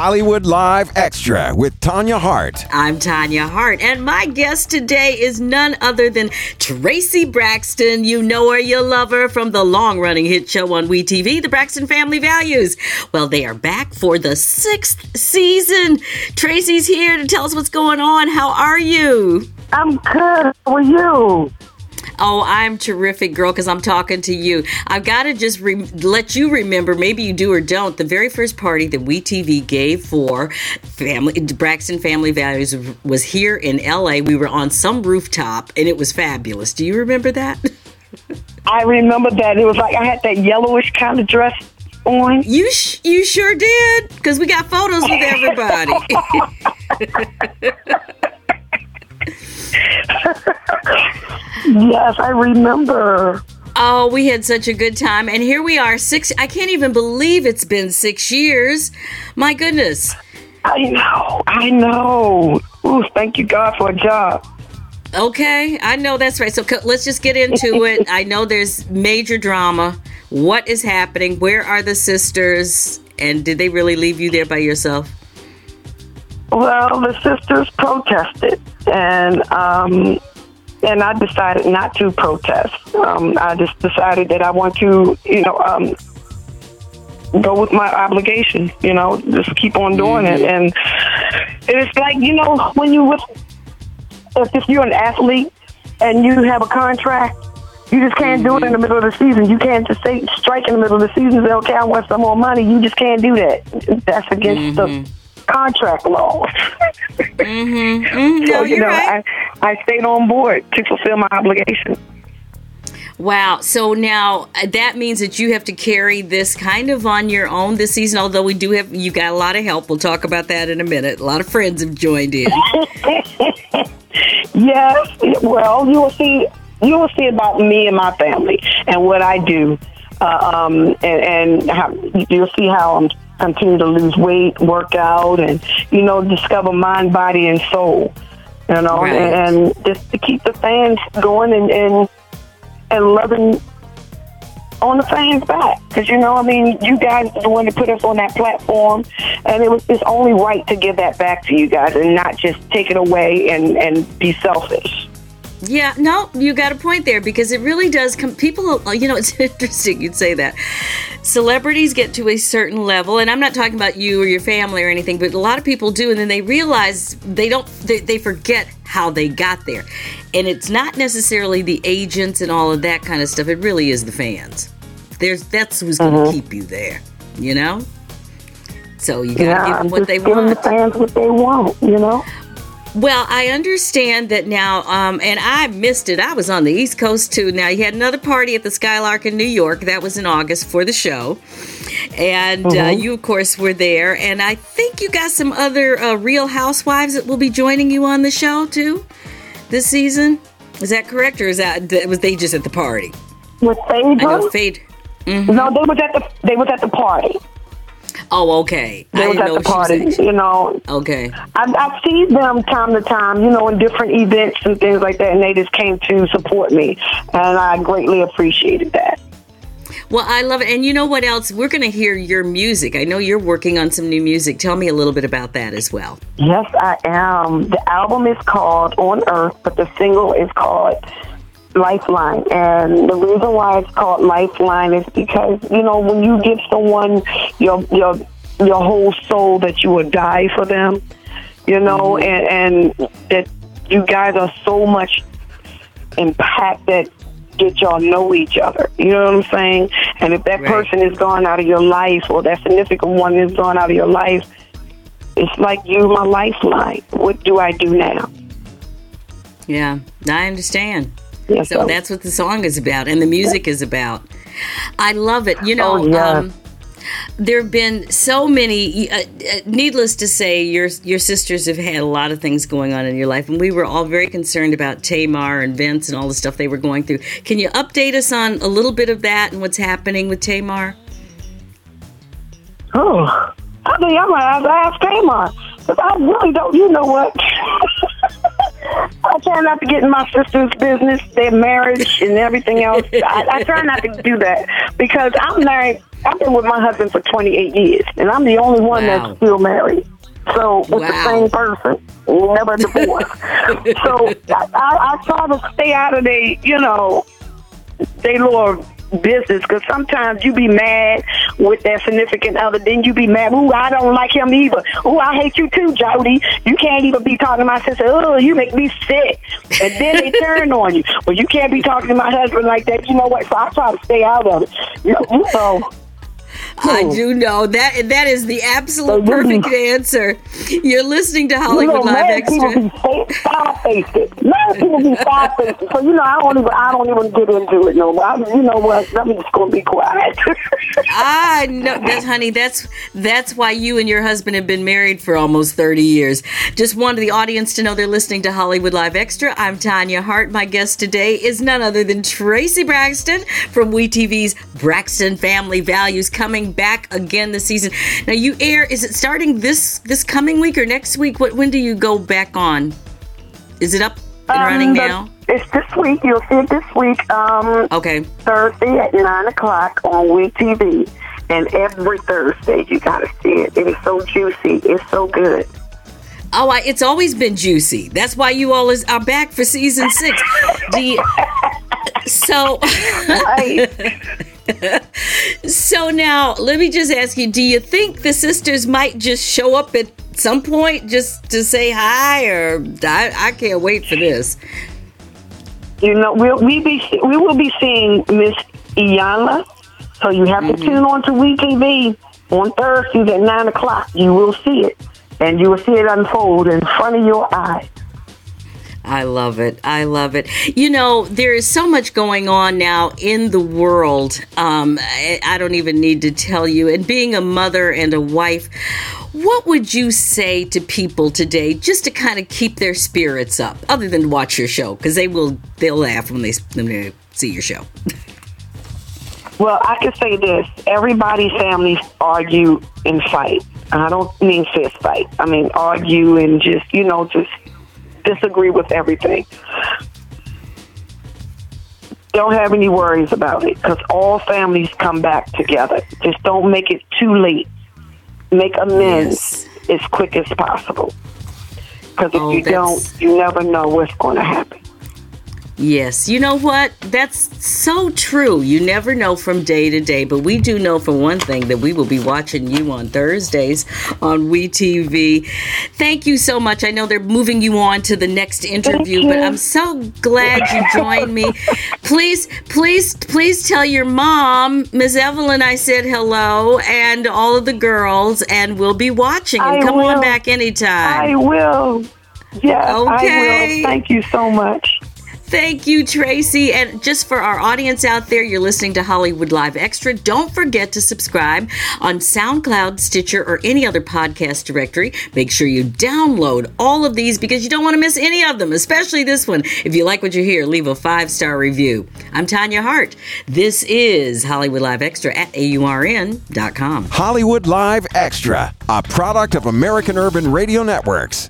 Hollywood Live Extra with Tanya Hart. I'm Tanya Hart, and my guest today is none other than Traci Braxton. You know her, you love her from the long running hit show on WeTV, The Braxton Family Values. Well, they are back for the sixth season. Traci's here to tell us what's going on. How are you? I'm good. How are you? Oh, I'm terrific, girl, because I'm talking to you. I've got to just re- let you remember, maybe you do or don't, the very first party that WeTV gave for family Braxton Family Values was here in LA. We were on some rooftop and it was fabulous. Do you remember that? I remember that. It was like I had that yellowish kind of dress on. You sh- you sure did, because we got photos with everybody. yes, I remember. Oh, we had such a good time. And here we are, six I can't even believe it's been six years. My goodness. I know. I know. Ooh, thank you God for a job. Okay, I know that's right. So let's just get into it. I know there's major drama. What is happening? Where are the sisters? And did they really leave you there by yourself? Well, the sisters protested, and um, and I decided not to protest. Um, I just decided that I want to, you know, um, go with my obligation. You know, just keep on doing mm-hmm. it. And it's like you know when you with if you're an athlete and you have a contract. You just can't do it in the middle of the season. You can't just say strike in the middle of the season and say, "Okay, I want some more money." You just can't do that. That's against mm-hmm. the contract law. mm-hmm. mm-hmm. No, so, you know, right. I, I stayed on board to fulfill my obligation. Wow. So now uh, that means that you have to carry this kind of on your own this season, although we do have, you got a lot of help. We'll talk about that in a minute. A lot of friends have joined in. yes. Well, you will see, you will see about me and my family and what I do. Uh, um, and, and how, you'll see how I'm continue to lose weight, work out, and you know discover mind, body, and soul. You know, right. and, and, just to keep the fans going and and, and loving on the fans back because you know I mean you guys are the one that put us on that platform and it was it's only right to give that back to you guys and not just take it away and and be selfish. Yeah, no, you got a point there because it really does come. People, you know, it's interesting you'd say that. Celebrities get to a certain level, and I'm not talking about you or your family or anything, but a lot of people do, and then they realize they don't, they, they forget how they got there. And it's not necessarily the agents and all of that kind of stuff, it really is the fans. There's That's who's going to mm-hmm. keep you there, you know? So you got to yeah, give them what they want. And the fans what they want, you know? Well, I understand that now, um, and I missed it. I was on the East Coast too. Now, you had another party at the Skylark in New York. That was in August for the show. And uh, mm-hmm. uh, you, of course, were there. And I think you got some other uh, Real Housewives that will be joining you on the show too this season. Is that correct? Or is that, was they just at the party? With Phaedra? I know Fade. Mm-hmm. No, they was at the they was at the party. Oh, okay. They I was at the party, you know. Okay. I, I see them time to time, you know, in different events and things like that, and they just came to support me, and I greatly appreciated that. Well, I love it. And you know what else? We're going to hear your music. I know you're working on some new music. Tell me a little bit about that as well. Yes, I am. The album is called On Earth, but the single is called Lifeline. And the reason why it's called Lifeline is because, you know, when you give someone your your your whole soul that you would die for them, you know, mm-hmm. and, and that you guys are so much impact that get y'all know each other. You know what I'm saying? And if that right. person is gone out of your life or that significant one is gone out of your life, it's like you my lifeline. What do I do now? Yeah, I understand so that's what the song is about and the music is about. I love it. You know, oh, yeah. um, there have been so many. Uh, uh, needless to say, your your sisters have had a lot of things going on in your life, and we were all very concerned about Tamar and Vince and all the stuff they were going through. Can you update us on a little bit of that and what's happening with Tamar? Oh, I think I'm gonna have to ask Tamar because I really don't. You know what? Try not to get in my sister's business, their marriage and everything else. I, I try not to do that because I'm married I've been with my husband for 28 years, and I'm the only one Wow. that's still married. So with the same person, never divorced. so I, I, I try to stay out of the, you know, they little business because sometimes you be mad with that significant other, then you be mad. Ooh, I don't like him either. Ooh, I hate you too, Jody. You can't even be talking to my sister. Oh, you make me sick. And then they turn on you. Well, you can't be talking to my husband like that. You know what? So I try to stay out of it. You know, you I do know that that is the absolute So you- perfect answer. You're listening to you Hollywood know, Live mad people Extra. be side faced. Mad people be faced. So you know, I don't even I don't even get into it no more. I, you know what? I'm just gonna be quiet. I know that's honey, that's that's why you and your husband have been married for almost 30 years. Just wanted the audience to know they're listening to Hollywood Live Extra. I'm Tanya Hart. My guest today is none other than Traci Braxton from WeTV's Braxton Family Values coming back again this season. Now you air is it starting this this coming week or next week? What when do you go back on? Is it up and running Um, the- now? It's this week. You'll see it this week. Um, Okay. Thursday at nine o'clock on We TV, and every Thursday you gotta see it. It is so juicy. It's so good. Oh, I, it's always been juicy. That's why you all is, are back for season six. Do you, so, so now let me just ask you: Do you think the sisters might just show up at some point just to say hi, or I, I can't wait for this? you know, we'll we be we will be seeing Miss Iyanla. So you have to mm-hmm. tune on to We TV on Thursdays at nine o'clock. You will see it, and you will see it unfold in front of your eyes. I love it. I love it. You know, there is so much going on now in the world. Um, I, I don't even need to tell you. And being a mother and a wife, what would you say to people today just to kind of keep their spirits up, other than watch your show? Because they will, they'll laugh when they, when they see your show. Well, I can say this: everybody's families argue and fight. I don't mean fist fight. I mean argue and just you know just disagree with everything. Don't have any worries about it because all families come back together. Just don't make it too late. Make amends as quick as possible. Because if Oh, you don't, you never know what's going to happen. Yes, you know what? That's so true. You never know from day to day, but we do know for one thing that we will be watching you on Thursdays on WeTV. Thank you so much. I know they're moving you on to the next interview, but. I'm so glad you joined me. Please, please, please tell your mom, Miss Evelyn, I said hello, and all of the girls, and we'll be watching. And I come on back anytime. I will. Yes, I Okay. will. Thank you so much. Thank you, Traci. And just for our audience out there, you're listening to Hollywood Live Extra. Don't forget to subscribe on SoundCloud, Stitcher, or any other podcast directory. Make sure you download all of these because you don't want to miss any of them, especially this one. If you like what you hear, leave a five star review. I'm Tanya Hart. This is Hollywood Live Extra at AURN.com. Hollywood Live Extra, a product of American Urban Radio Networks.